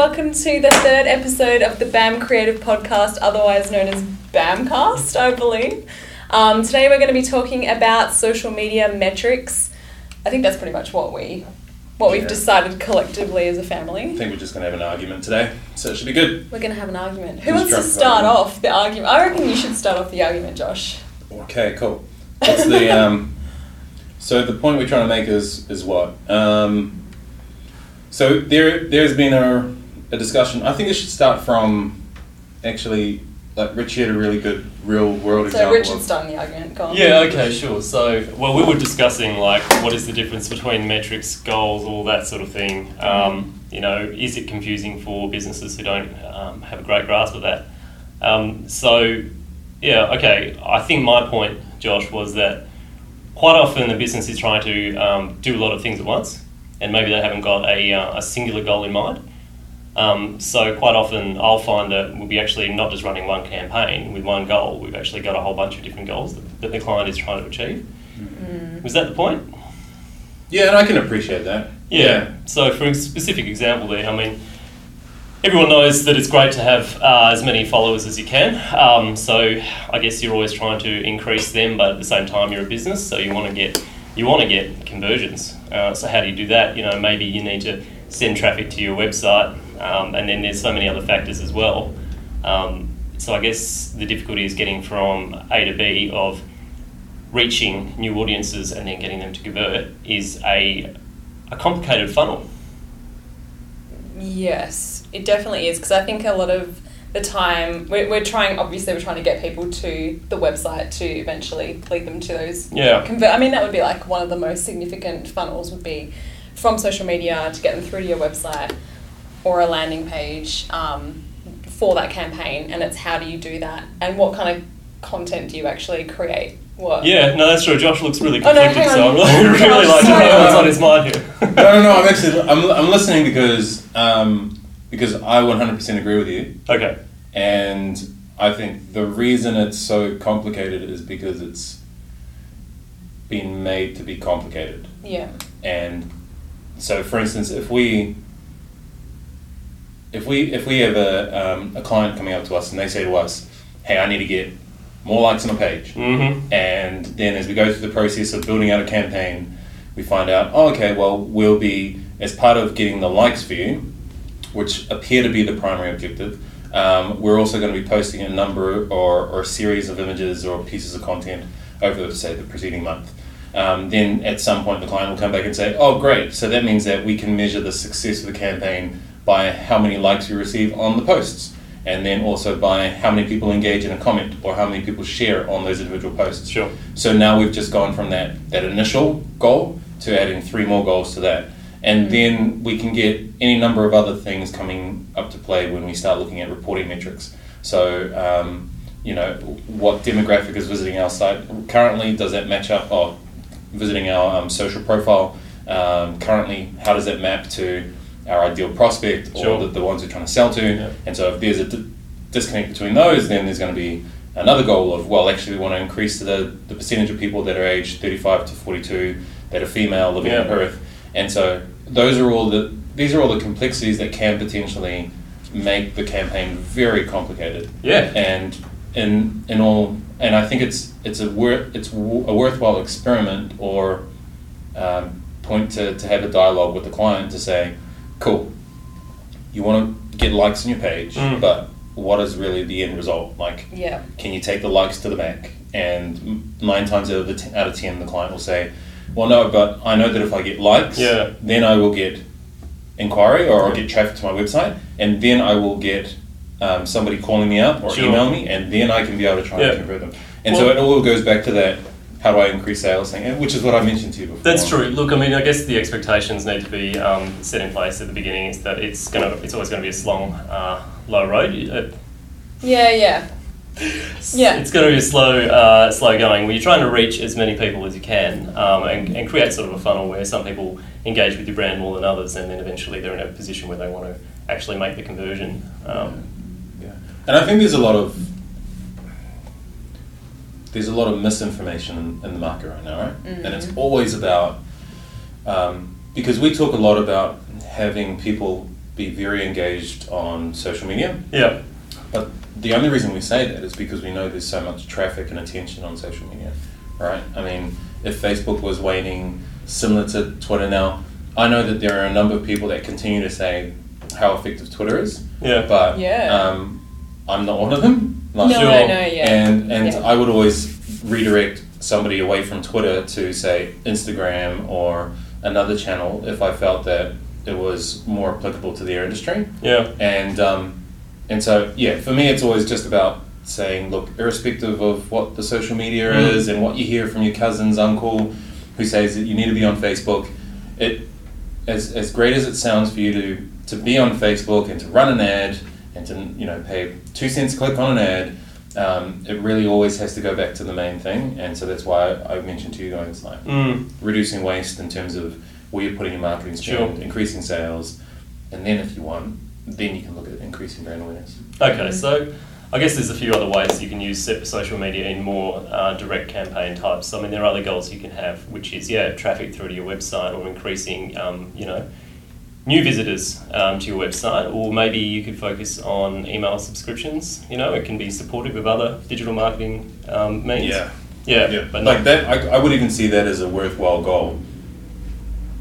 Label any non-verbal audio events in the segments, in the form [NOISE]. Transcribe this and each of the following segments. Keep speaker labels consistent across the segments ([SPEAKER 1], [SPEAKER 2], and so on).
[SPEAKER 1] welcome to the third episode of the BAM Creative Podcast, otherwise known as BAMcast, I believe. Um, today we're going to be talking about social media metrics. I think that's pretty much what we what we've decided collectively as a family.
[SPEAKER 2] I think we're just going to have an argument today, so it should be good.
[SPEAKER 1] We're going to have an argument. Who wants to start
[SPEAKER 2] argument?
[SPEAKER 1] off the argument? I reckon you should start off the argument, Josh.
[SPEAKER 2] Okay, cool. The [LAUGHS] um? So the point we're trying to make is is what? Um, so there there's been a, a discussion. I think it should start from actually like Richie had a really good real world
[SPEAKER 1] So
[SPEAKER 2] example.
[SPEAKER 1] So Richard's
[SPEAKER 2] of-
[SPEAKER 1] starting the argument. Go on.
[SPEAKER 3] Yeah, okay, sure. So, well, we were discussing like what is the difference between metrics, goals, all that sort of thing. Um, you know, is it confusing for businesses who don't um, have a great grasp of that? Um, so, yeah, okay. I think my point, Josh, was that quite often the business is trying to um, do a lot of things at once, and maybe they haven't got a, uh, a singular goal in mind. Um, so quite often I'll find that we'll be actually not just running one campaign with one goal. We've actually got a whole bunch of different goals that, that the client is trying to achieve. Was that the point?
[SPEAKER 2] Yeah, and I can appreciate that.
[SPEAKER 3] Yeah. So for a specific example there, I mean, everyone knows that it's great to have uh, as many followers as you can. Um, so I guess you're always trying to increase them, but at the same time you're a business, so you want to get you want to get conversions. Uh, so how do you do that? You know, maybe you need to send traffic to your website, um, and then there's so many other factors as well. Um, so I guess the difficulty is getting from A to B of reaching new audiences and then getting them to convert is a a complicated funnel.
[SPEAKER 1] Yes, it definitely is because I think a lot of the time we're, we're trying. Obviously, we're trying to get people to the website to eventually lead them to those.
[SPEAKER 3] Yeah.
[SPEAKER 1] Convert. I mean, that would be like one of the most significant funnels would be from social media to get them through to your website or a landing page um, for that campaign. And it's how do you do that and what kind of content do you actually create? What?
[SPEAKER 3] Yeah, no, that's true. Josh looks really
[SPEAKER 1] Oh, no,
[SPEAKER 3] conflicted, so. I'm really, [LAUGHS] really like to
[SPEAKER 1] Sorry.
[SPEAKER 3] know what's on his mind here.
[SPEAKER 2] no, no, no. I'm actually I'm, I'm listening because um, because I 100% agree with you.
[SPEAKER 3] okay.
[SPEAKER 2] And I think the reason it's so complicated is because it's been made to be complicated.
[SPEAKER 1] Yeah.
[SPEAKER 2] And so, for instance, if we if we if we have a, um, a client coming up to us and they say to us, "Hey, I need to get more likes on a page,"
[SPEAKER 3] Mm-hmm.
[SPEAKER 2] and then as we go through the process of building out a campaign, we find out, oh, okay, well, we'll be as part of getting the likes for you, which appear to be the primary objective. Um, we're also going to be posting a number or, or a series of images or pieces of content over, say, the preceding month. Um, then at some point, the client will come back and say, "Oh, great! So that means that we can measure the success of the campaign by how many likes we receive on the posts." And then also by how many people engage in a comment or how many people share on those individual posts.
[SPEAKER 3] Sure.
[SPEAKER 2] So now we've just gone from that, that initial goal to adding three more goals to that. And then we can get any number of other things coming up to play when we start looking at reporting metrics. So, um, you know, what demographic is visiting our site currently? Does that match up? Oh, visiting our um, social profile um, currently, how does that map to our ideal prospect or
[SPEAKER 3] Sure.
[SPEAKER 2] the, the ones we're trying to sell to?
[SPEAKER 3] Yeah.
[SPEAKER 2] And so if there's a d- disconnect between those, then there's going to be another goal of, well, actually, we want to increase the, the percentage of people that are aged 35 to 42 that are female living in
[SPEAKER 3] Yeah.
[SPEAKER 2] Perth. And so those are all the, these are all the complexities that can potentially make the campaign very complicated.
[SPEAKER 3] Yeah.
[SPEAKER 2] And in, in all, and I think it's, it's a, wor- it's w- a worthwhile experiment or um, point to, to have a dialogue with the client to say, cool, you want to get likes on your page,
[SPEAKER 3] Mm.
[SPEAKER 2] but what is really the end result? Like,
[SPEAKER 1] Yeah.
[SPEAKER 2] can you take the likes to the bank? And nine times out of, the t- out of ten, the client will say, well, no, but I know that if I get likes,
[SPEAKER 3] Yeah.
[SPEAKER 2] then I will get inquiry or I'll get traffic to my website, and then I will get um, somebody calling me up or
[SPEAKER 3] Sure.
[SPEAKER 2] emailing me, and then I can be able to try
[SPEAKER 3] Yeah.
[SPEAKER 2] and convert them. And so it all goes back to that how do I increase sales which is what I mentioned to you before.
[SPEAKER 3] That's true. Look, I mean, I guess the expectations need to be um, set in place at the beginning. Is that it's gonna, it's always going to be a slow, uh, low road. Uh,
[SPEAKER 1] Yeah. Yeah. [LAUGHS] Yeah.
[SPEAKER 3] It's going to be a slow, uh, slow going. Where you're trying to reach as many people as you can, um, and, and create sort of a funnel where some people engage with your brand more than others, and then eventually they're in a position where they want to actually make the conversion. Um,
[SPEAKER 2] Yeah. And I think there's a lot of there's a lot of misinformation in, in the market right now, right? And it's always about um, because we talk a lot about having people be very engaged on social media.
[SPEAKER 3] Yeah.
[SPEAKER 2] But the only reason we say that is because we know there's so much traffic and attention on social media, right? I mean, if Facebook was waning similar to Twitter now, I know that there are a number of people that continue to say how effective Twitter is,
[SPEAKER 3] Yeah.
[SPEAKER 2] but
[SPEAKER 1] Yeah.
[SPEAKER 2] um, I'm not one of them.
[SPEAKER 1] No,
[SPEAKER 2] Like,
[SPEAKER 1] no, no, yeah.
[SPEAKER 2] and and
[SPEAKER 1] Yeah.
[SPEAKER 2] I would always redirect somebody away from Twitter to say Instagram or another channel if I felt that it was more applicable to their industry.
[SPEAKER 3] Yeah.
[SPEAKER 2] And um, and so yeah, for me, it's always just about saying, look, irrespective of what the social media
[SPEAKER 3] Mm.
[SPEAKER 2] is and what you hear from your cousin's uncle who says that you need to be on Facebook, it as as great as it sounds for you to to be on Facebook and to run an ad and to you know pay two cents a click on an ad. Um, it really always has to go back to the main thing, and so that's why I mentioned to you guys like
[SPEAKER 3] Mm.
[SPEAKER 2] reducing waste in terms of where you're putting your marketing spend,
[SPEAKER 3] Sure.
[SPEAKER 2] increasing sales, and then if you want, then you can look at increasing brand awareness.
[SPEAKER 3] Okay, so I guess there's a few other ways you can use social media in more uh, direct campaign types. I mean, there are other goals you can have, which is yeah, traffic through to your website or increasing, um, you know, new visitors um, to your website, or maybe you could focus on email subscriptions. You know, it can be supportive of other digital marketing um, means.
[SPEAKER 2] Yeah.
[SPEAKER 3] yeah,
[SPEAKER 2] Yeah,
[SPEAKER 3] but
[SPEAKER 2] like that, I, I would even see that as a worthwhile goal.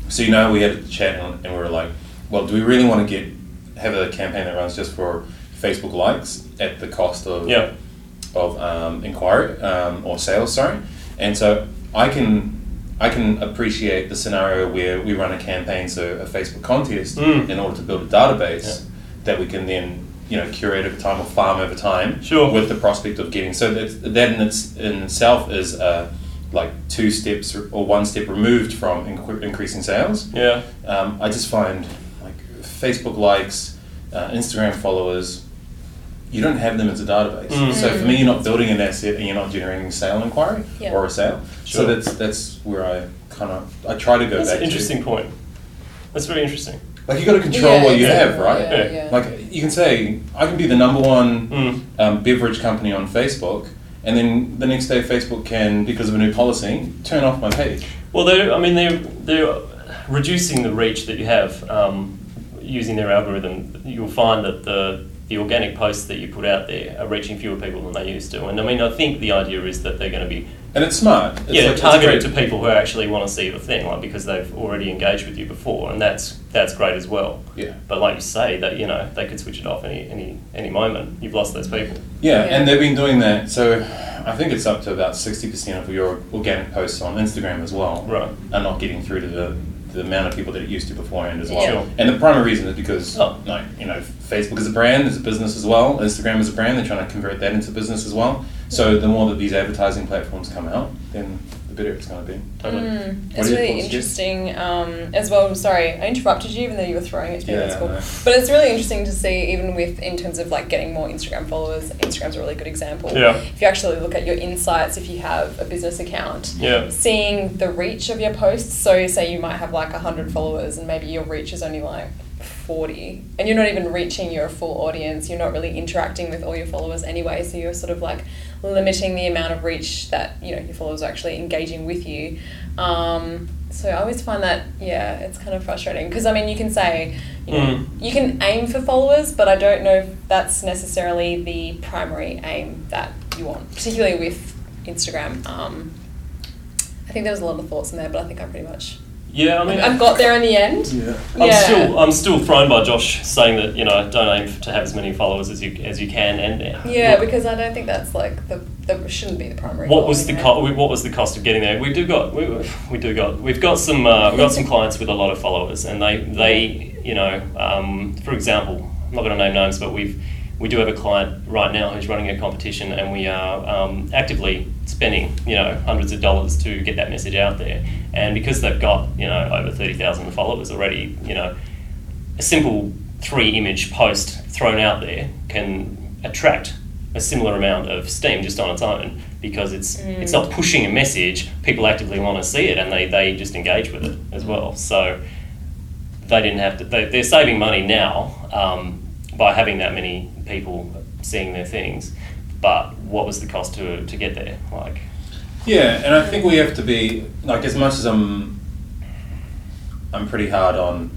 [SPEAKER 2] So you know, we had a chat and, and we were like, well, do we really want to get have a campaign that runs just for Facebook likes at the cost of
[SPEAKER 3] Yeah.
[SPEAKER 2] of um, inquiry um, or sales? Sorry, and so I can I can appreciate the scenario where we run a campaign, so a Facebook contest,
[SPEAKER 3] Mm.
[SPEAKER 2] in order to build a database that we can then you know curate over time or farm over time
[SPEAKER 3] Sure.
[SPEAKER 2] with the prospect of getting so that that in, its, in itself is uh, like two steps or one step removed from inc- increasing sales
[SPEAKER 3] yeah,
[SPEAKER 2] um, I just find like Facebook likes, uh, Instagram followers, you don't have them as a database.
[SPEAKER 3] Mm.
[SPEAKER 2] So for me, you're not building an asset and you're not generating a sale inquiry
[SPEAKER 1] Yeah.
[SPEAKER 2] or a sale.
[SPEAKER 3] Sure.
[SPEAKER 2] So that's that's where I kind of I try to go
[SPEAKER 3] that's
[SPEAKER 2] back.
[SPEAKER 3] an interesting
[SPEAKER 2] To.
[SPEAKER 3] point. That's very interesting.
[SPEAKER 2] Like you got to control
[SPEAKER 1] Yeah,
[SPEAKER 2] what you
[SPEAKER 1] exactly,
[SPEAKER 2] have, right?
[SPEAKER 1] Yeah,
[SPEAKER 3] Yeah.
[SPEAKER 1] yeah.
[SPEAKER 2] Like you can say I can be the number one
[SPEAKER 3] Mm.
[SPEAKER 2] um, beverage company on Facebook. And then the next day, Facebook can, because of a new policy, turn off my page.
[SPEAKER 3] Well, they're, I mean, they're, they're reducing the reach that you have um, using their algorithm. You'll find that the, the organic posts that you put out there are reaching fewer people than they used to. And I mean, I think the idea is that they're going to be
[SPEAKER 2] And it's smart. It's
[SPEAKER 3] yeah,
[SPEAKER 2] like-
[SPEAKER 3] targeted
[SPEAKER 2] great-
[SPEAKER 3] to people who actually want to see the thing, like because they've already engaged with you before, and that's that's great as well.
[SPEAKER 2] Yeah.
[SPEAKER 3] But like you say, that you know they could switch it off any any any moment. You've lost those people.
[SPEAKER 2] Yeah,
[SPEAKER 1] Yeah.
[SPEAKER 2] and they've been doing that. So I think it's up to about 60% of your organic posts on Instagram as well
[SPEAKER 3] Right.
[SPEAKER 2] are not getting through to the, the amount of people that it used to beforehand as well.
[SPEAKER 1] Yeah.
[SPEAKER 2] And the primary reason is because,
[SPEAKER 3] Oh.
[SPEAKER 2] like, you know, Facebook is a brand, is a business as well. Instagram is a brand, they're trying to convert that into business as well. So the more that these advertising platforms come out, then the better it's going to be.
[SPEAKER 3] Totally.
[SPEAKER 1] Mm, it's really interesting um, as well. Sorry, I interrupted you even though you were throwing it to me.
[SPEAKER 2] Yeah,
[SPEAKER 1] That's cool.
[SPEAKER 2] I.
[SPEAKER 1] But it's really interesting to see, even with in terms of like getting more Instagram followers. Instagram's a really good example.
[SPEAKER 3] Yeah.
[SPEAKER 1] If you actually look at your insights, if you have a business account,
[SPEAKER 3] Yeah.
[SPEAKER 1] seeing the reach of your posts. So say you might have like hundred followers, and maybe your reach is only like. 40 and you're not even reaching your full audience you're not really interacting with all your followers anyway so you're sort of like limiting the amount of reach that you know your followers are actually engaging with you. Um, so I always find that yeah it's kind of frustrating. Because I mean you can say you know
[SPEAKER 3] Mm.
[SPEAKER 1] you can aim for followers but I don't know if that's necessarily the primary aim that you want particularly with Instagram. Um, I think there was a lot of thoughts in there but I think I pretty much
[SPEAKER 3] Yeah, I mean,
[SPEAKER 1] I've got there in the end
[SPEAKER 2] Yeah.
[SPEAKER 3] I'm
[SPEAKER 1] Yeah.
[SPEAKER 3] still I'm still thrown by Josh saying that you know don't aim to have as many followers as you as you can and uh,
[SPEAKER 1] Yeah,
[SPEAKER 3] what-
[SPEAKER 1] because I don't think that's like the that shouldn't be the primary.
[SPEAKER 3] what
[SPEAKER 1] goal
[SPEAKER 3] was the
[SPEAKER 1] anyway.
[SPEAKER 3] co- what was the cost of getting there? We do got we, we do got we've got some uh, we've got some clients with a lot of followers and they they you know um, for example I'm not going to name names but we've we do have a client right now who's running a competition and we are um, actively spending you know hundreds of dollars to get that message out there. And because they've got you know over 30,000 followers already you know a simple three image post thrown out there can attract a similar amount of steam just on its own because it's it's not pushing a message. People actively want to see it and they, they just engage with it as well. So they didn't have to they, they're saving money now um, by having that many people seeing their things but what was the cost to, to get there like
[SPEAKER 2] Yeah, and I think we have to be like as much as I'm, I'm pretty hard on,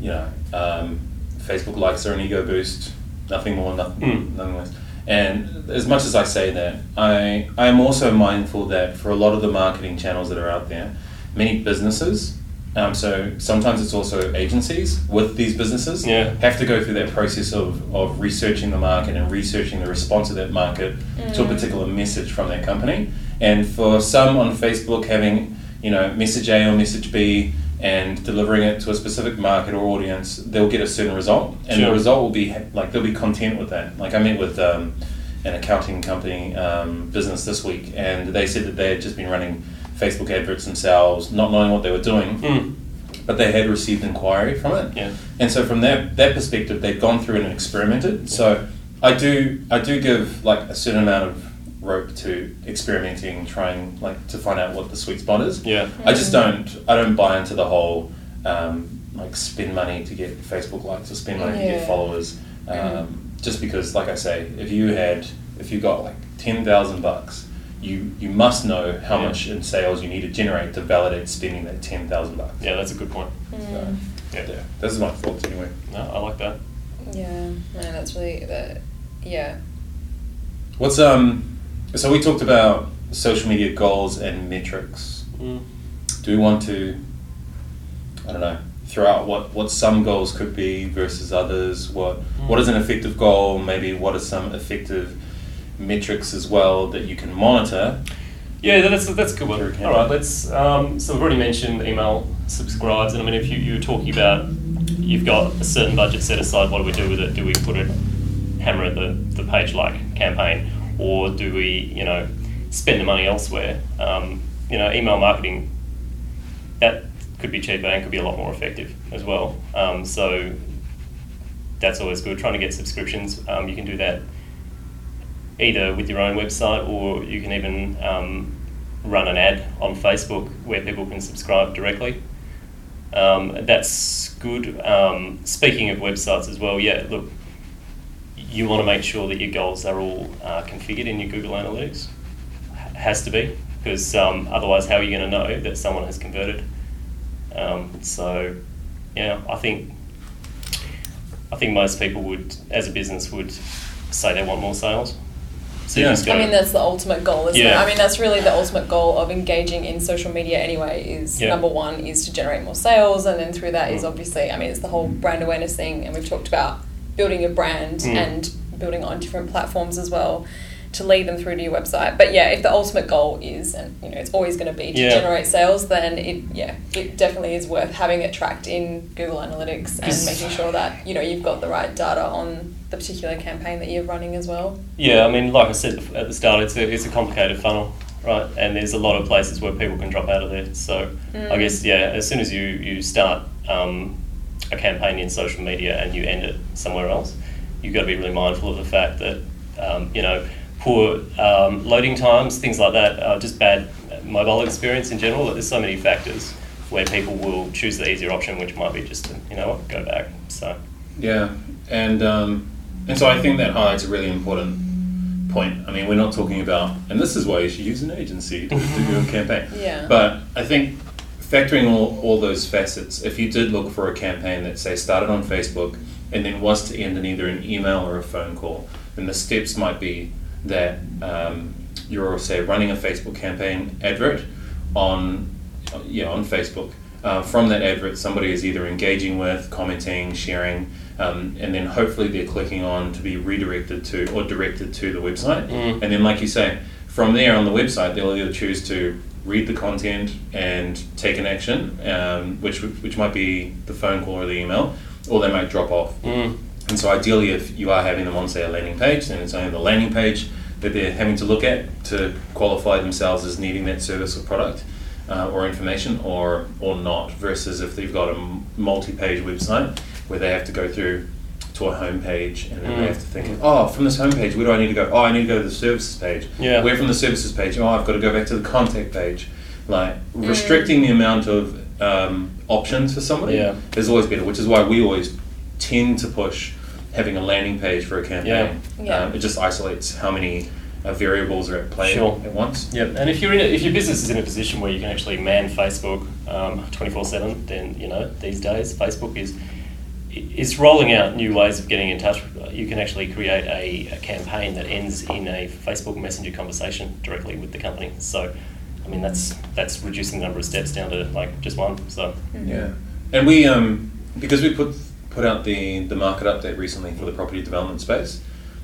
[SPEAKER 2] you know, um, Facebook likes are an ego boost, nothing more, nothing,
[SPEAKER 3] Mm.
[SPEAKER 2] nothing less. And as much as I say that, I I am also mindful that for a lot of the marketing channels that are out there, many businesses. Um, so sometimes it's also agencies with these businesses
[SPEAKER 3] Yeah.
[SPEAKER 2] have to go through that process of, of researching the market and researching the response of that market to a
[SPEAKER 1] Mm.
[SPEAKER 2] particular message from that company. And for some on Facebook having, you know, message A or message B and delivering it to a specific market or audience, they'll get a certain result. And the result will be, like, they'll be content with that. Like, I met with um, an accounting company um, business this week, and they said that they had just been running Facebook adverts themselves, not knowing what they were doing,
[SPEAKER 3] Mm.
[SPEAKER 2] but they had received inquiry from it.
[SPEAKER 3] Yeah.
[SPEAKER 2] And so from that that perspective, they've gone through and experimented. So I do I do give like a certain amount of rope to experimenting, trying like to find out what the sweet spot is.
[SPEAKER 3] Yeah.
[SPEAKER 2] I just don't I don't buy into the whole um, like spend money to get Facebook likes or spend money to get followers. Um,
[SPEAKER 1] Mm.
[SPEAKER 2] Just because, like I say, if you had if you got like ten thousand bucks. You, you must know how
[SPEAKER 3] Yeah.
[SPEAKER 2] much in sales you need to generate to validate spending that ten thousand bucks.
[SPEAKER 3] Yeah, that's a good point.
[SPEAKER 1] Mm.
[SPEAKER 3] Yeah.
[SPEAKER 2] Yeah, this is my thoughts anyway.
[SPEAKER 3] No, I like that.
[SPEAKER 1] Yeah, no, that's really the yeah.
[SPEAKER 2] What's um? So we talked about social media goals and metrics.
[SPEAKER 3] Mm.
[SPEAKER 2] Do we want to? I don't know. Throw out what what some goals could be versus others. What what is an effective goal? Maybe what are some effective metrics as well that you can monitor?
[SPEAKER 3] Yeah, that's that's a good one. All right, let's. Um, so we've already mentioned email subscribes, and I mean, if you, you were talking about you've got a certain budget set aside, what do we do with it? Do we put it hammer at the the page like campaign, or do we you know spend the money elsewhere? Um, you know, email marketing that could be cheaper and could be a lot more effective as well. Um, so that's always good. Trying to get subscriptions, um, you can do that either with your own website or you can even um, run an ad on Facebook where people can subscribe directly. Um, that's good. Um, speaking of websites as well, yeah, look, you want to make sure that your goals are all uh, configured in your Google Analytics. H- has to be, because um, otherwise, how are you going to know that someone has converted? Um, so, yeah, I think I think most people would, as a business, would say they want more sales. So
[SPEAKER 2] Yeah.
[SPEAKER 3] just
[SPEAKER 1] I mean, that's the ultimate goal, isn't
[SPEAKER 3] Yeah.
[SPEAKER 1] it? I mean, that's really the ultimate goal of engaging in social media anyway. Is
[SPEAKER 3] Yeah.
[SPEAKER 1] number one is to generate more sales, and then through that is
[SPEAKER 3] Mm.
[SPEAKER 1] obviously, I mean, it's the whole brand awareness thing, and we've talked about building your brand
[SPEAKER 3] Mm.
[SPEAKER 1] and building on different platforms as well to lead them through to your website. But yeah, if the ultimate goal is, and you know, it's always going to be to
[SPEAKER 3] Yeah.
[SPEAKER 1] generate sales, then it yeah, it definitely is worth having it tracked in Google Analytics and making sure that you know you've got the right data on the particular campaign that you're running as well.
[SPEAKER 3] Yeah, I mean, like I said at the start, it's a, it's a complicated funnel, right? And there's a lot of places where people can drop out of there. So I
[SPEAKER 1] Mm.
[SPEAKER 3] guess, yeah, as soon as you, you start um, a campaign in social media and you end it somewhere else, you've got to be really mindful of the fact that, um, you know, poor um, loading times, things like that, uh, just bad mobile experience in general. There's so many factors where people will choose the easier option, which might be just to, you know what, go back. So,
[SPEAKER 2] Yeah, and um, and so I think that highlights a really important point. I mean, we're not talking about, and this is why you should use an agency to, to [LAUGHS] do a campaign.
[SPEAKER 1] Yeah.
[SPEAKER 2] But I think factoring all, all those facets, if you did look for a campaign that say started on Facebook and then was to end in either an email or a phone call, then the steps might be that um, you're say running a Facebook campaign advert on yeah on Facebook. Uh, from that advert, somebody is either engaging with, commenting, sharing, um, and then hopefully they're clicking on to be redirected to or directed to the website.
[SPEAKER 3] Mm.
[SPEAKER 2] And then, like you say, from there on the website, they'll either choose to read the content and take an action, um, which which might be the phone call or the email, or they might drop off.
[SPEAKER 3] mm,
[SPEAKER 2] And so, ideally, if you are having them on, say, a landing page, then it's only the landing page that they're having to look at to qualify themselves as needing that service or product uh, or information, or or not. Versus if they've got a multi-page website where they have to go through to a home page and then
[SPEAKER 3] Mm.
[SPEAKER 2] they have to think, oh, from this home page, where do I need to go? Oh, I need to go to the services page.
[SPEAKER 3] Yeah.
[SPEAKER 2] Where from the services page? Oh, I've got to go back to the contact page. Like restricting the amount of um, options for somebody
[SPEAKER 3] Yeah.
[SPEAKER 2] is always better, which is why we always tend to push having a landing page for a campaign.
[SPEAKER 1] Yeah. Yeah.
[SPEAKER 2] Um, it just isolates how many uh, variables are at play
[SPEAKER 3] Sure.
[SPEAKER 2] at once.
[SPEAKER 3] Yep, and if you're in a, if your business is in a position where you can actually man Facebook um, twenty four seven, then you know these days Facebook is is rolling out new ways of getting in touch. You can actually create a, a campaign that ends in a Facebook Messenger conversation directly with the company. So, I mean, that's that's reducing the number of steps down to like just one. So,
[SPEAKER 2] Yeah, and we um, because we put put out the the market update recently for the property development space.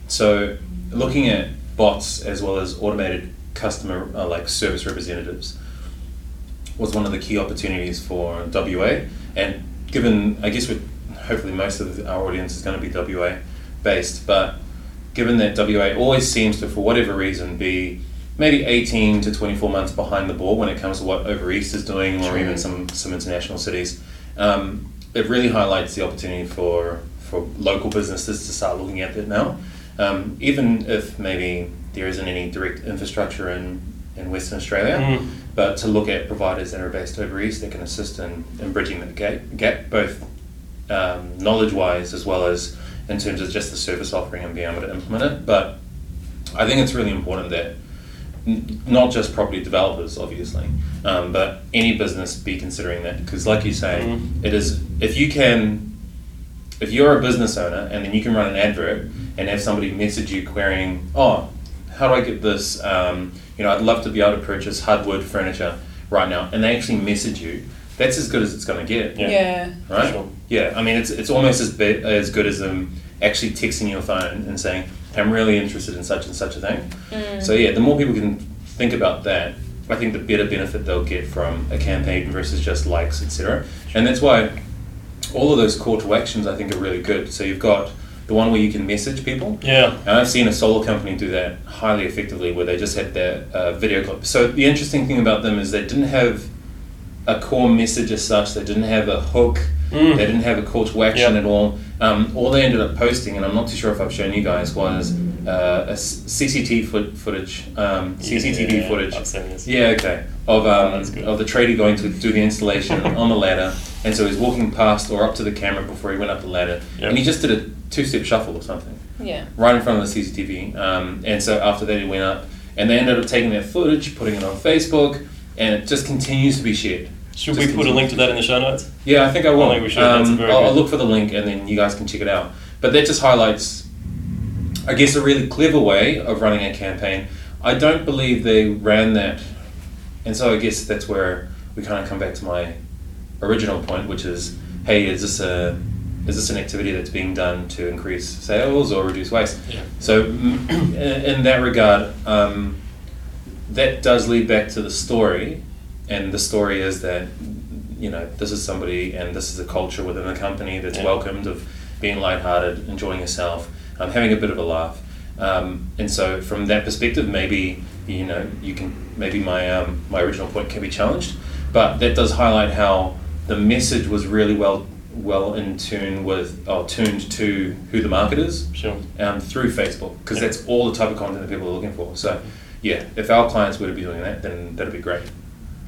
[SPEAKER 2] So looking at bots as well as automated customer uh, like service representatives was one of the key opportunities for WA. And given, I guess, we hopefully most of our audience is going to be WA based, but given that WA always seems to, for whatever reason, be maybe 18 to 24 months behind the ball when it comes to what over east is doing, or even some some international cities. Um, it really highlights the opportunity for for local businesses to start looking at that now, um, even if maybe there isn't any direct infrastructure in in Western Australia
[SPEAKER 3] Mm.
[SPEAKER 2] but to look at providers that are based over east that can assist in, in bridging that gap, gap both um, knowledge wise as well as in terms of just the service offering and being able to implement it. But I think it's really important that n- not just property developers, obviously, um, but any business be considering that because, like you say,
[SPEAKER 3] Mhm.
[SPEAKER 2] it is if you can. If you're a business owner and then you can run an advert and have somebody message you querying, oh, how do I get this? Um, you know, I'd love to be able to purchase hardwood furniture right now, and they actually message you. That's as good as it's going to get,
[SPEAKER 3] Yeah.
[SPEAKER 1] Yeah.
[SPEAKER 2] right?
[SPEAKER 3] Sure.
[SPEAKER 2] Yeah, I mean, it's it's almost as bit, as good as them actually texting your phone and saying, "I'm really interested in such and such a thing."
[SPEAKER 1] Mm.
[SPEAKER 2] So yeah, the more people can think about that, I think the better benefit they'll get from a campaign versus just likes, etc. And that's why all of those call to actions I think are really good. So you've got the one where you can message people.
[SPEAKER 3] Yeah.
[SPEAKER 2] And I've seen a solar company do that highly effectively, where they just had their uh, video clip. So the interesting thing about them is they didn't have a core message as such. They didn't have a hook.
[SPEAKER 3] Mm.
[SPEAKER 2] They didn't have a call to action
[SPEAKER 3] Yep.
[SPEAKER 2] at all. Um, all they ended up posting, and I'm not too sure if I've shown you guys, was uh, a s- CCTV foot, footage. Um, CCTV
[SPEAKER 3] Yeah,
[SPEAKER 2] footage.
[SPEAKER 3] I've seen this.
[SPEAKER 2] Yeah, okay. Of um,
[SPEAKER 3] that's
[SPEAKER 2] of the tradie going to do the installation [LAUGHS] on the ladder, and so he's walking past or up to the camera before he went up the ladder,
[SPEAKER 3] Yep.
[SPEAKER 2] and he just did a two-step shuffle or something
[SPEAKER 1] Yeah.
[SPEAKER 2] right in front of the CCTV. Um, and so after that, he went up, and they ended up taking that footage, putting it on Facebook, and it just continues to be shared.
[SPEAKER 3] Should we put a link to that in the show notes?
[SPEAKER 2] Yeah, I think I will.
[SPEAKER 3] I think we should.
[SPEAKER 2] Um,
[SPEAKER 3] very
[SPEAKER 2] I'll, I'll look for the link, and then you guys can check it out. But that just highlights, I guess, a really clever way of running a campaign. I don't believe they ran that, and so I guess that's where we kind of come back to my original point, which is, hey, is this a is this an activity that's being done to increase sales or reduce waste?
[SPEAKER 3] Yeah.
[SPEAKER 2] So, [CLEARS THROAT] in, in that regard, um, that does lead back to the story, and the story is that you know this is somebody and this is a culture within the company that's
[SPEAKER 3] Yeah.
[SPEAKER 2] welcomed of being lighthearted, enjoying yourself, um, having a bit of a laugh, um, and so from that perspective, maybe you know you can maybe my um, my original point can be challenged, but that does highlight how the message was really well well in tune with or tuned to who the market is
[SPEAKER 3] Sure.
[SPEAKER 2] um, through Facebook because
[SPEAKER 3] Yeah.
[SPEAKER 2] that's all the type of content that people are looking for. So, yeah, if our clients were to be doing that, then that'd be great.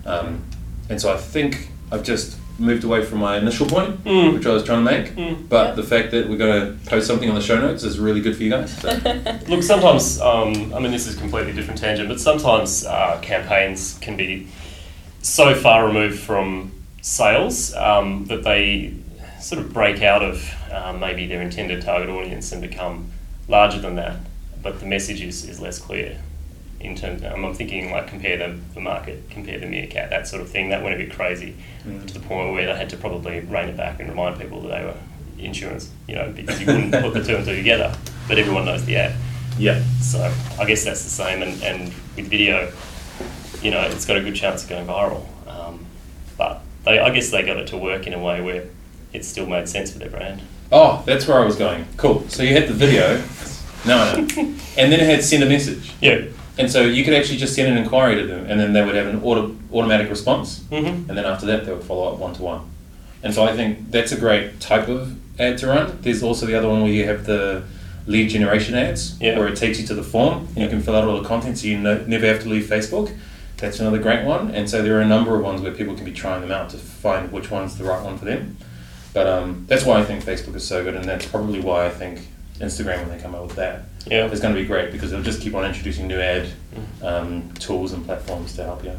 [SPEAKER 2] Um, and so I think I've just moved away from my initial point,
[SPEAKER 3] Mm.
[SPEAKER 2] which I was trying to make.
[SPEAKER 3] Mm.
[SPEAKER 2] But
[SPEAKER 1] Yeah.
[SPEAKER 2] the fact that we're going to post something on the show notes is really good for you guys. So. [LAUGHS]
[SPEAKER 3] Look, sometimes, um, I mean, this is a completely different tangent, but sometimes uh, campaigns can be so far removed from sales um, that they sort of break out of uh, maybe their intended target audience and become larger than that, but the message is, is less clear. In terms, um, I'm thinking like compare the, the market, compare the meerkat, that sort of thing. That went a bit crazy
[SPEAKER 2] Mm.
[SPEAKER 3] to the point where they had to probably rein it back and remind people that they were insurance, you know, because you wouldn't put the two and two together. But everyone knows the ad.
[SPEAKER 2] Yeah.
[SPEAKER 3] So I guess that's the same. And, and with video, you know, it's got a good chance of going viral. Um, but they, I guess they got it to work in a way where it still made sense for their brand.
[SPEAKER 2] Oh, that's where I was going. Cool. So you had the video. [LAUGHS] No, I know. And then it had send a message.
[SPEAKER 3] Yeah.
[SPEAKER 2] And so you could actually just send an inquiry to them, and then they would have an auto, automatic response.
[SPEAKER 3] Mm-hmm.
[SPEAKER 2] and then after that they would follow up one to one. And so I think that's a great type of ad to run. There's also the other one where you have the lead generation ads,
[SPEAKER 3] Yeah.
[SPEAKER 2] where it takes you to the form and you can fill out all the content, so you no, never have to leave Facebook. That's another great one. And so there are a number of ones where people can be trying them out to find which one's the right one for them. But um, that's why I think Facebook is so good, and that's probably why I think Instagram, when they come out with that,
[SPEAKER 3] Yeah.
[SPEAKER 2] is going to be great because they'll just keep on introducing new ad um, tools and platforms to help you.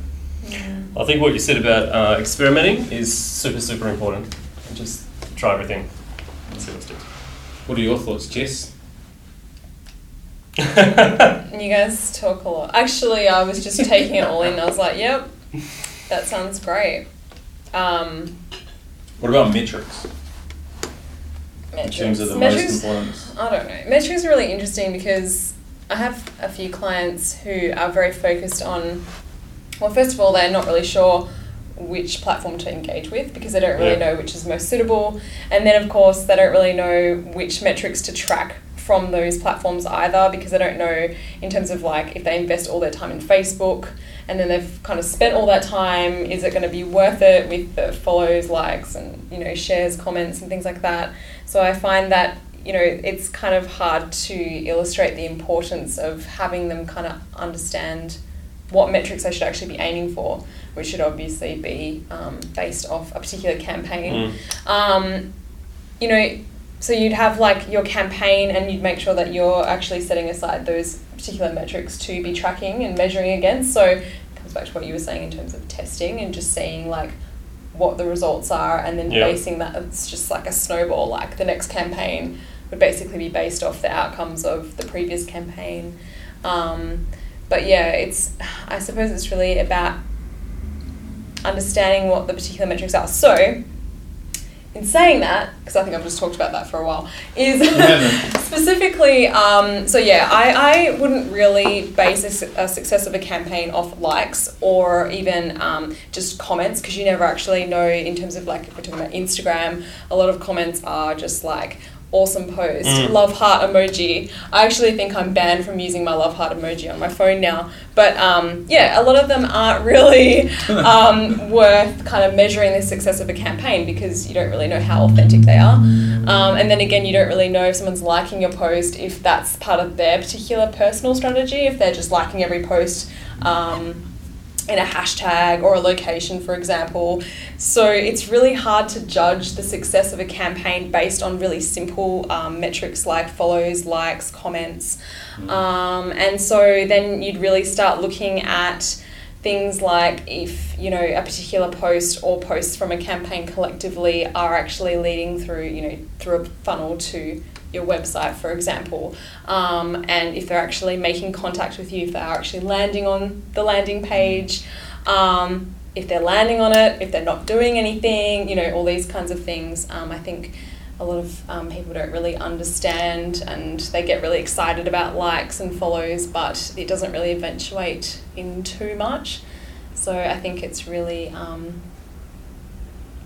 [SPEAKER 3] I think what you said about uh, experimenting is super, super important. And just try everything. see what sticks.
[SPEAKER 2] What are your thoughts, Jess? [LAUGHS]
[SPEAKER 1] You guys talk a lot. Actually, I was just taking it all in. I was like, yep, that sounds great. Um,
[SPEAKER 2] What about metrics?
[SPEAKER 1] Metrics.
[SPEAKER 2] In terms of the
[SPEAKER 1] metrics,
[SPEAKER 2] most important.
[SPEAKER 1] I don't know. Metrics are really interesting because I have a few clients who are very focused on, well, first of all, they're not really sure which platform to engage with because they don't really
[SPEAKER 3] Yeah.
[SPEAKER 1] know which is most suitable. And then, of course, they don't really know which metrics to track from those platforms either because they don't know in terms of like if they invest all their time in Facebook and then they've kind of spent all that time is it going to be worth it with the follows likes and you know shares comments and things like that so i find that you know it's kind of hard to illustrate the importance of having them kind of understand what metrics they should actually be aiming for which should obviously be um, based off a particular campaign
[SPEAKER 3] Mm.
[SPEAKER 1] um, you know, so you'd have like your campaign and you'd make sure that you're actually setting aside those particular metrics to be tracking and measuring against. So it comes back to what you were saying in terms of testing and just seeing like what the results are and then
[SPEAKER 3] Yeah.
[SPEAKER 1] basing that it's just like a snowball, like the next campaign would basically be based off the outcomes of the previous campaign. Um, but yeah, it's I suppose it's really about understanding what the particular metrics are. So, in saying that, because I think I've just talked about that for a while, is [LAUGHS] specifically, um, so yeah, I, I wouldn't really base a, a success of a campaign off likes or even um, just comments because you never actually know in terms of like, if we're talking about Instagram, a lot of comments are just like, awesome post,
[SPEAKER 3] Mm.
[SPEAKER 1] love heart emoji. I actually think I'm banned from using my love heart emoji on my phone now. But um, yeah, a lot of them aren't really [LAUGHS] um, worth kind of measuring the success of a campaign because you don't really know how authentic they are. Um, and then again, you don't really know if someone's liking your post, if that's part of their particular personal strategy, if they're just liking every post. Um, in a hashtag or a location, for example. So it's really hard to judge the success of a campaign based on really simple um, metrics like follows, likes, comments. Um, and so then you'd really start looking at things like if you know a particular post or posts from a campaign collectively are actually leading through you know through a funnel to your website for example um, and if they're actually making contact with you if they're actually landing on the landing page um, if they're landing on it if they're not doing anything you know all these kinds of things um, i think a lot of um, people don't really understand and they get really excited about likes and follows, but it doesn't really eventuate in too much. So I think it's really, um,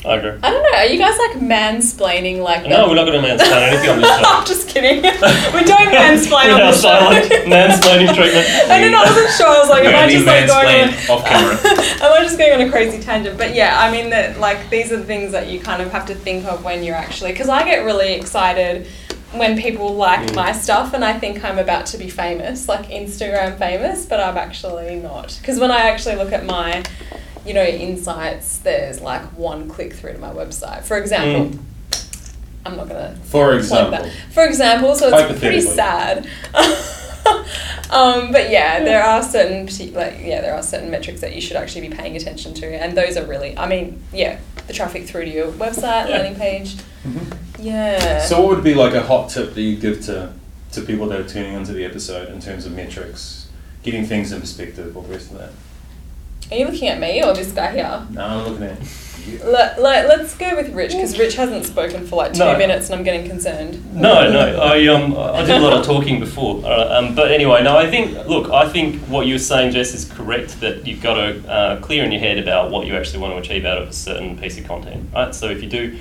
[SPEAKER 3] I agree.
[SPEAKER 1] I don't know, are you guys like mansplaining like
[SPEAKER 3] No, we're not going [LAUGHS] to mansplain anything on this show.
[SPEAKER 1] I'm just kidding. [LAUGHS] we don't mansplain on the show.
[SPEAKER 3] silent mansplaining treatment. [LAUGHS]
[SPEAKER 1] I don't know, I wasn't sure. I was like, am I just like going on?
[SPEAKER 2] off camera.
[SPEAKER 1] Am I just going on a crazy tangent? But yeah, I mean that like these are the things that you kind of have to think of when you're actually because I get really excited when people like
[SPEAKER 3] Mm.
[SPEAKER 1] my stuff and I think I'm about to be famous, like Instagram famous, but I'm actually not. Because when I actually look at my, you know, insights, there's like one click through to my website. For example, I'm not gonna
[SPEAKER 2] For example.
[SPEAKER 1] that. For example, so it's pretty sad. [LAUGHS] um, but yeah, there are certain like yeah, there are certain metrics that you should actually be paying attention to, and those are really, I mean, yeah, the traffic through to your website,
[SPEAKER 3] Yeah.
[SPEAKER 1] landing page,
[SPEAKER 2] Mhm.
[SPEAKER 1] yeah.
[SPEAKER 2] So, what would be like a hot tip that you give to, to people that are tuning into the episode in terms of metrics, getting things in perspective, all the rest of that?
[SPEAKER 1] Are you looking at me or this guy here?
[SPEAKER 2] No, I'm looking at you.
[SPEAKER 1] Let, let, let's go with Rich because Rich hasn't spoken for like two
[SPEAKER 3] No.
[SPEAKER 1] minutes and I'm getting concerned.
[SPEAKER 3] No, no, I um, I did a lot of talking before. Uh, um, but anyway, no, I think look, I think what you were saying, Jess, is correct. That you've got to uh, clear in your head about what you actually want to achieve out of a certain piece of content, right? So if you do,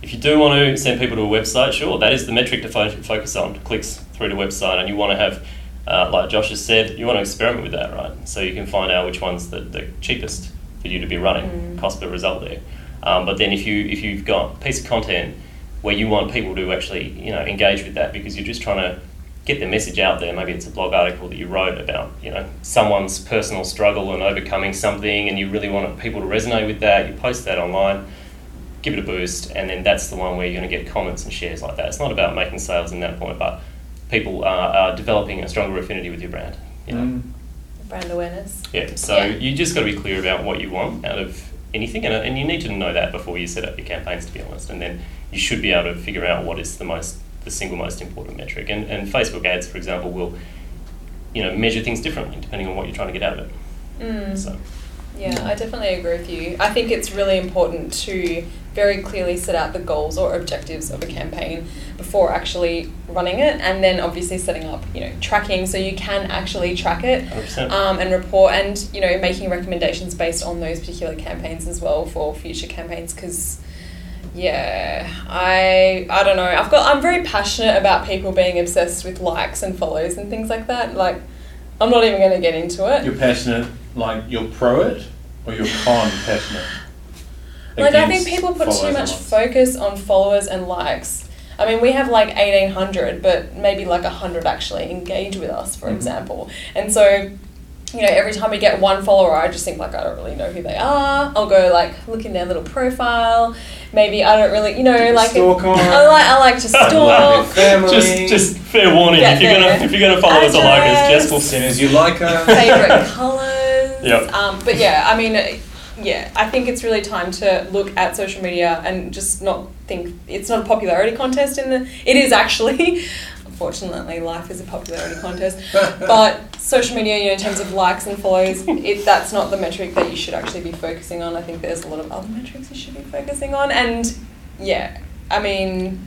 [SPEAKER 3] if you do want to send people to a website, sure, that is the metric to fo- focus on. Clicks through to website, and you want to have, uh, like Josh has said, you want to experiment with that, right? So you can find out which one's the, the cheapest for you to be running,
[SPEAKER 1] Mm.
[SPEAKER 3] cost per result there. Um, but then if you if you've got a piece of content where you want people to actually you know engage with that because you're just trying to get the message out there. Maybe it's a blog article that you wrote about you know someone's personal struggle and overcoming something, and you really want people to resonate with that. You post that online, give it a boost, and then that's the one where you're going to get comments and shares like that. It's not about making sales in that point, but people are, are developing a stronger affinity with your brand. You know.
[SPEAKER 2] Mm.
[SPEAKER 1] Brand awareness.
[SPEAKER 3] Yeah, so
[SPEAKER 1] Yeah.
[SPEAKER 3] you just got to be clear about what you want out of anything, and, and you need to know that before you set up your campaigns, to be honest. And then you should be able to figure out what is the most the single most important metric. And and Facebook ads, for example, will you know measure things differently depending on what you're trying to get out of it.
[SPEAKER 1] Mm.
[SPEAKER 3] So
[SPEAKER 1] Yeah, I definitely agree with you. I think it's really important to very clearly set out the goals or objectives of a campaign before actually running it, and then obviously setting up, you know, tracking so you can actually track it um, and report, and you know, making recommendations based on those particular campaigns as well for future campaigns. Because, yeah, I I don't know. I've got I'm very passionate about people being obsessed with likes and follows and things like that. Like, I'm not even going to get into it.
[SPEAKER 2] You're passionate, like you're pro it, or you're con passionate.
[SPEAKER 1] Like I think people put too much focus on followers and likes. I mean, we have like eighteen hundred, but maybe like hundred actually engage with us, for
[SPEAKER 2] Mhm.
[SPEAKER 1] example. And so, you know, every time we get one follower, I just think like I don't really know who they are. I'll go like look in their little profile. Maybe I don't really, you know,
[SPEAKER 2] Did you
[SPEAKER 1] like
[SPEAKER 2] stalk on?
[SPEAKER 1] I like I like to stalk.
[SPEAKER 3] just just fair warning
[SPEAKER 1] Get
[SPEAKER 3] if you're gonna if you're gonna follow us or like us, Jess will
[SPEAKER 2] As soon as you like her.
[SPEAKER 1] favorite [LAUGHS] colors.
[SPEAKER 3] Yep.
[SPEAKER 1] Um, but yeah, I mean, uh, yeah, I think it's really time to look at social media and just not think it's not a popularity contest. In the it is actually. [LAUGHS] Unfortunately, life is a popularity contest. [LAUGHS] But social media, you know, in terms of likes and follows, it, that's not the metric that you should actually be focusing on. I think there's a lot of other metrics you should be focusing on. And yeah, I mean,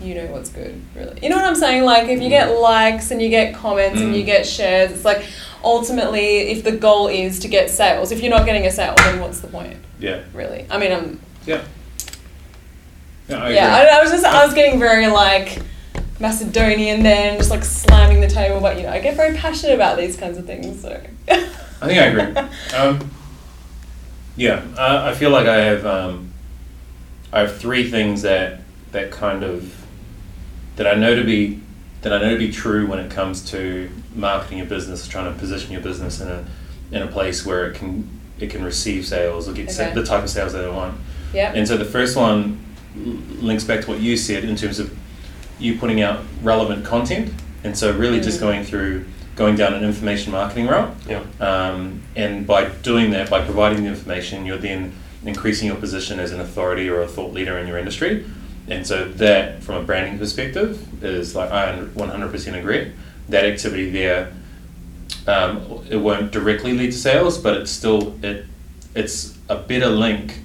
[SPEAKER 1] you know what's good, really. You know what I'm saying? Like, if you get likes and you get comments and you
[SPEAKER 2] Mm.
[SPEAKER 1] get shares, it's like ultimately, if the goal is to get sales, if you're not getting a sale, then what's the point,
[SPEAKER 2] yeah,
[SPEAKER 1] really? I mean, I'm
[SPEAKER 2] yeah. Yeah, I
[SPEAKER 1] yeah. I, I was just I was getting very like Macedonian then, just like slamming the table. But you know, I get very passionate about these kinds of things. So
[SPEAKER 2] I think I agree. [LAUGHS] Um, yeah, uh, I feel like I have um, I have three things that that kind of that I know to be that I know to be true when it comes to marketing your business, trying to position your business in a in a place where it can it can receive sales or get sa- the type of sales that I want.
[SPEAKER 1] yeah,
[SPEAKER 2] And so the first one links back to what you said in terms of you putting out relevant content, and so really just
[SPEAKER 1] Mm.
[SPEAKER 2] going through going down an information marketing route.
[SPEAKER 3] Yeah.
[SPEAKER 2] Um, and by doing that, by providing the information, you're then increasing your position as an authority or a thought leader in your industry. And so that, from a branding perspective, is like I 100% agree. That activity there, um, it won't directly lead to sales, but it's still it, it's a better link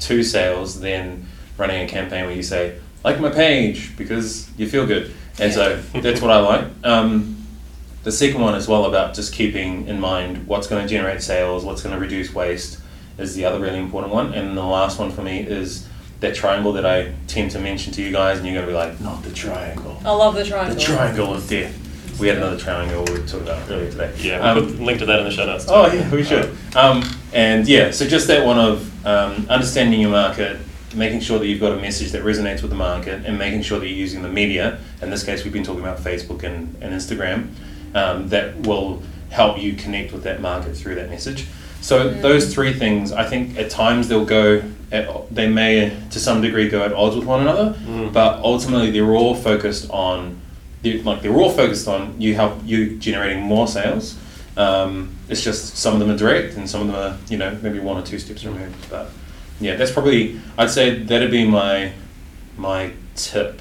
[SPEAKER 2] to sales than running a campaign where you say like my page because you feel good. And so [LAUGHS] that's what I like. Um, the second one as well about just keeping in mind what's going to generate sales, what's going to reduce waste is the other really important one. And the last one for me is that triangle that I tend to mention to you guys, and you're going to be like, not the triangle.
[SPEAKER 1] I love the triangle.
[SPEAKER 2] The triangle of death. We had another triangle we talked about earlier today.
[SPEAKER 3] Yeah,
[SPEAKER 2] Um,
[SPEAKER 3] we'll put a link to that in the show notes. too.
[SPEAKER 2] Oh yeah, we should. Um, and yeah, so just that one of um, understanding your market, making sure that you've got a message that resonates with the market, and making sure that you're using the media. In this case, we've been talking about Facebook and, and Instagram. Um, that will help you connect with that market through that message. So those three things, I think at times they'll go, at, they may to some degree go at odds with one another,
[SPEAKER 3] Mm.
[SPEAKER 2] but ultimately they're all focused on, they're, like they're all focused on you help you generating more sales. Um, it's just some of them are direct and some of them are you know maybe one or two steps removed. But yeah, that's probably I'd say that'd be my my tip.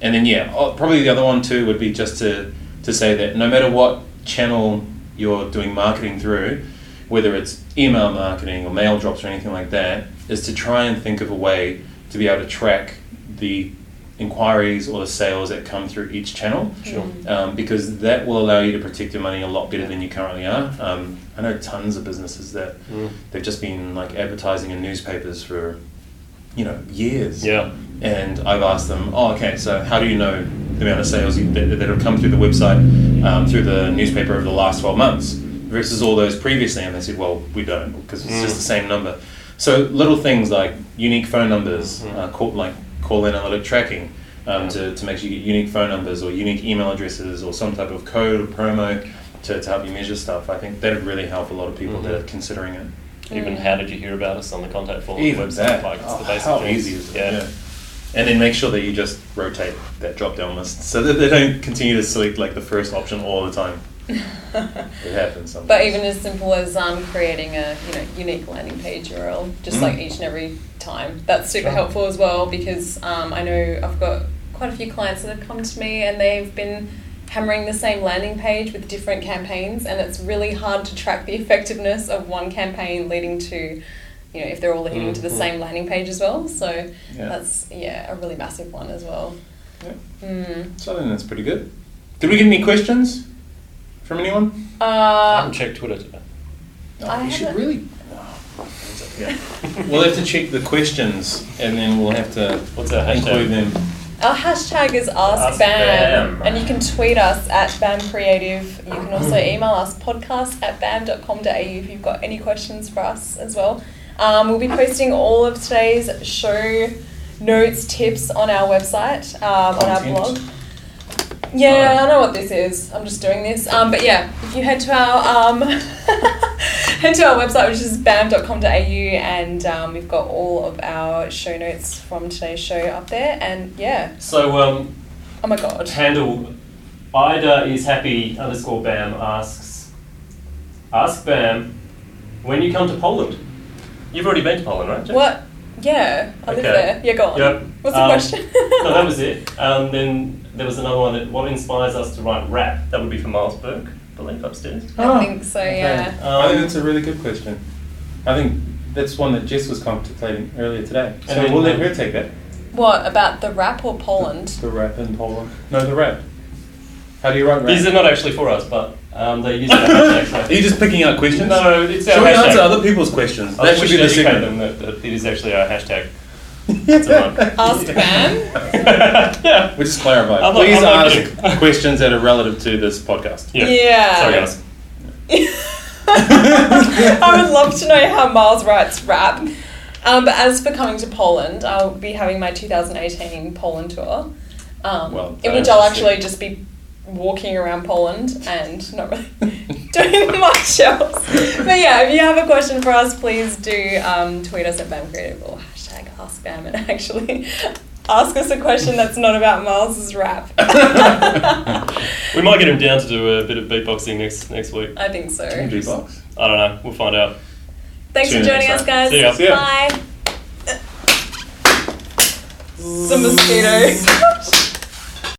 [SPEAKER 2] And then yeah, oh, probably the other one too would be just to to say that no matter what channel you're doing marketing through, whether it's email marketing or mail drops or anything like that, is to try and think of a way to be able to track the inquiries or the sales that come through each channel
[SPEAKER 3] Sure.
[SPEAKER 2] um, because that will allow you to protect your money a lot better than you currently are. Um, I know tons of businesses that
[SPEAKER 3] Mm.
[SPEAKER 2] they've just been like advertising in newspapers for you know years.
[SPEAKER 3] Yeah.
[SPEAKER 2] And I've asked them, oh, okay, so how do you know the amount of sales you, that, that have come through the website, um, through the newspaper over the last 12 months versus all those previously? And they said, well, we don't because it's just
[SPEAKER 3] Mm.
[SPEAKER 2] the same number. So little things like unique phone numbers,
[SPEAKER 3] Mhm.
[SPEAKER 2] uh, call, like call analytic tracking um, to, to make sure you get unique phone numbers or unique email addresses or some type of code or promo to, to help you measure stuff. I think that would really help a lot of people that
[SPEAKER 3] Mhm.
[SPEAKER 2] are considering it.
[SPEAKER 3] Even
[SPEAKER 1] Mm.
[SPEAKER 3] how did you hear about us on the contact form
[SPEAKER 2] Even
[SPEAKER 3] website?
[SPEAKER 2] that.
[SPEAKER 3] Like it's
[SPEAKER 2] Oh,
[SPEAKER 3] the basic
[SPEAKER 2] how
[SPEAKER 3] things.
[SPEAKER 2] easy is it?
[SPEAKER 3] Yeah.
[SPEAKER 2] Yeah. And then make sure that you just rotate that drop down list so that they don't continue to select like the first option all the time. It happens sometimes.
[SPEAKER 1] But even as simple as um, creating a you know unique landing page URL, just
[SPEAKER 2] Mm.
[SPEAKER 1] like each and every time, that's super
[SPEAKER 3] Sure.
[SPEAKER 1] helpful as well because um, I know I've got quite a few clients that have come to me and they've been hammering the same landing page with different campaigns, and it's really hard to track the effectiveness of one campaign leading to. You know, if they're all leading to the
[SPEAKER 3] Mhm.
[SPEAKER 1] same landing page as well, so
[SPEAKER 2] Yeah.
[SPEAKER 1] that's yeah a really massive one as well.
[SPEAKER 2] Yeah.
[SPEAKER 1] Mm.
[SPEAKER 2] So I think that's pretty good. Did we get any questions from anyone?
[SPEAKER 3] I
[SPEAKER 1] Uh,
[SPEAKER 3] haven't checked Twitter today.
[SPEAKER 2] No,
[SPEAKER 1] I
[SPEAKER 2] we should
[SPEAKER 1] haven't-
[SPEAKER 2] really. Yeah. we'll have to check the questions and then we'll have to
[SPEAKER 3] What's our hashtag?
[SPEAKER 2] include them.
[SPEAKER 1] Our hashtag is
[SPEAKER 3] Ask
[SPEAKER 1] AskBAM,
[SPEAKER 3] BAM.
[SPEAKER 1] and you can tweet us at BAM Creative. You can also [LAUGHS] email us podcast at bam.com.au if you've got any questions for us as well. Um, we'll be posting all of today's show notes, tips on our website, um, on our
[SPEAKER 2] Content.
[SPEAKER 1] blog. Yeah, I know what this is. I'm just doing this. Um, but yeah, if you head to our um, [LAUGHS] head to our website, which is bam.com.au, and um, we've got all of our show notes from today's show up there. And yeah,
[SPEAKER 3] So, um,
[SPEAKER 1] oh my god,
[SPEAKER 3] handle Ida is happy underscore Bam asks, ask Bam when you come to Poland. You've already been to Poland, right? Jack?
[SPEAKER 1] what? Yeah, I live there. Yeah, go on.
[SPEAKER 3] Yep.
[SPEAKER 1] What's the
[SPEAKER 3] Um,
[SPEAKER 1] question?
[SPEAKER 3] no, that was it. Um, then there was another one that what inspires us to write rap. That would be for Miles Burke, I believe, upstairs.
[SPEAKER 1] I think so. Yeah.
[SPEAKER 2] I think
[SPEAKER 3] Um,
[SPEAKER 2] that's a really good question. I think that's one that Jess was contemplating earlier today. So
[SPEAKER 3] And then,
[SPEAKER 2] we'll let
[SPEAKER 3] um,
[SPEAKER 2] her take that.
[SPEAKER 1] What about the rap or Poland?
[SPEAKER 2] The rap in Poland. No, the rap. How do you write rap?
[SPEAKER 3] These are not actually for us, but um, they use [LAUGHS] hashtag. so-
[SPEAKER 2] Are you just picking out questions?
[SPEAKER 3] No, it's our
[SPEAKER 2] Should we
[SPEAKER 3] hashtag.
[SPEAKER 2] answer other people's questions?
[SPEAKER 3] I
[SPEAKER 2] that
[SPEAKER 3] think
[SPEAKER 2] should be the
[SPEAKER 3] educate them that, that it is actually our hashtag.
[SPEAKER 1] Ask Bam.
[SPEAKER 3] yeah. [LAUGHS]
[SPEAKER 2] We'll just clarify.
[SPEAKER 3] I'm
[SPEAKER 2] Please
[SPEAKER 3] I'm
[SPEAKER 2] ask
[SPEAKER 3] kidding.
[SPEAKER 2] questions that are relative to this podcast.
[SPEAKER 3] Yeah.
[SPEAKER 1] Yeah.
[SPEAKER 3] Sorry, guys. [LAUGHS]
[SPEAKER 1] I would love to know how Miles writes rap. Um, but as for coming to Poland, I'll be having my 2018 Poland tour, um,
[SPEAKER 2] Well,
[SPEAKER 1] in which I'll
[SPEAKER 2] just
[SPEAKER 1] actually just be walking around Poland and not really [LAUGHS] doing much else. But yeah, if you have a question for us, please do um, tweet us at BAM Creative or hashtag Ask BAM and [LAUGHS] actually ask us a question that's not about Miles's rap. [LAUGHS] [LAUGHS]
[SPEAKER 3] We might get him down to do a bit of beatboxing next next week.
[SPEAKER 1] I think so.
[SPEAKER 2] Beatbox.
[SPEAKER 3] I don't know. We'll find out.
[SPEAKER 1] Thanks
[SPEAKER 2] See
[SPEAKER 1] for joining us, guys.
[SPEAKER 3] See ya.
[SPEAKER 2] See ya.
[SPEAKER 1] Bye. Some mosquitoes.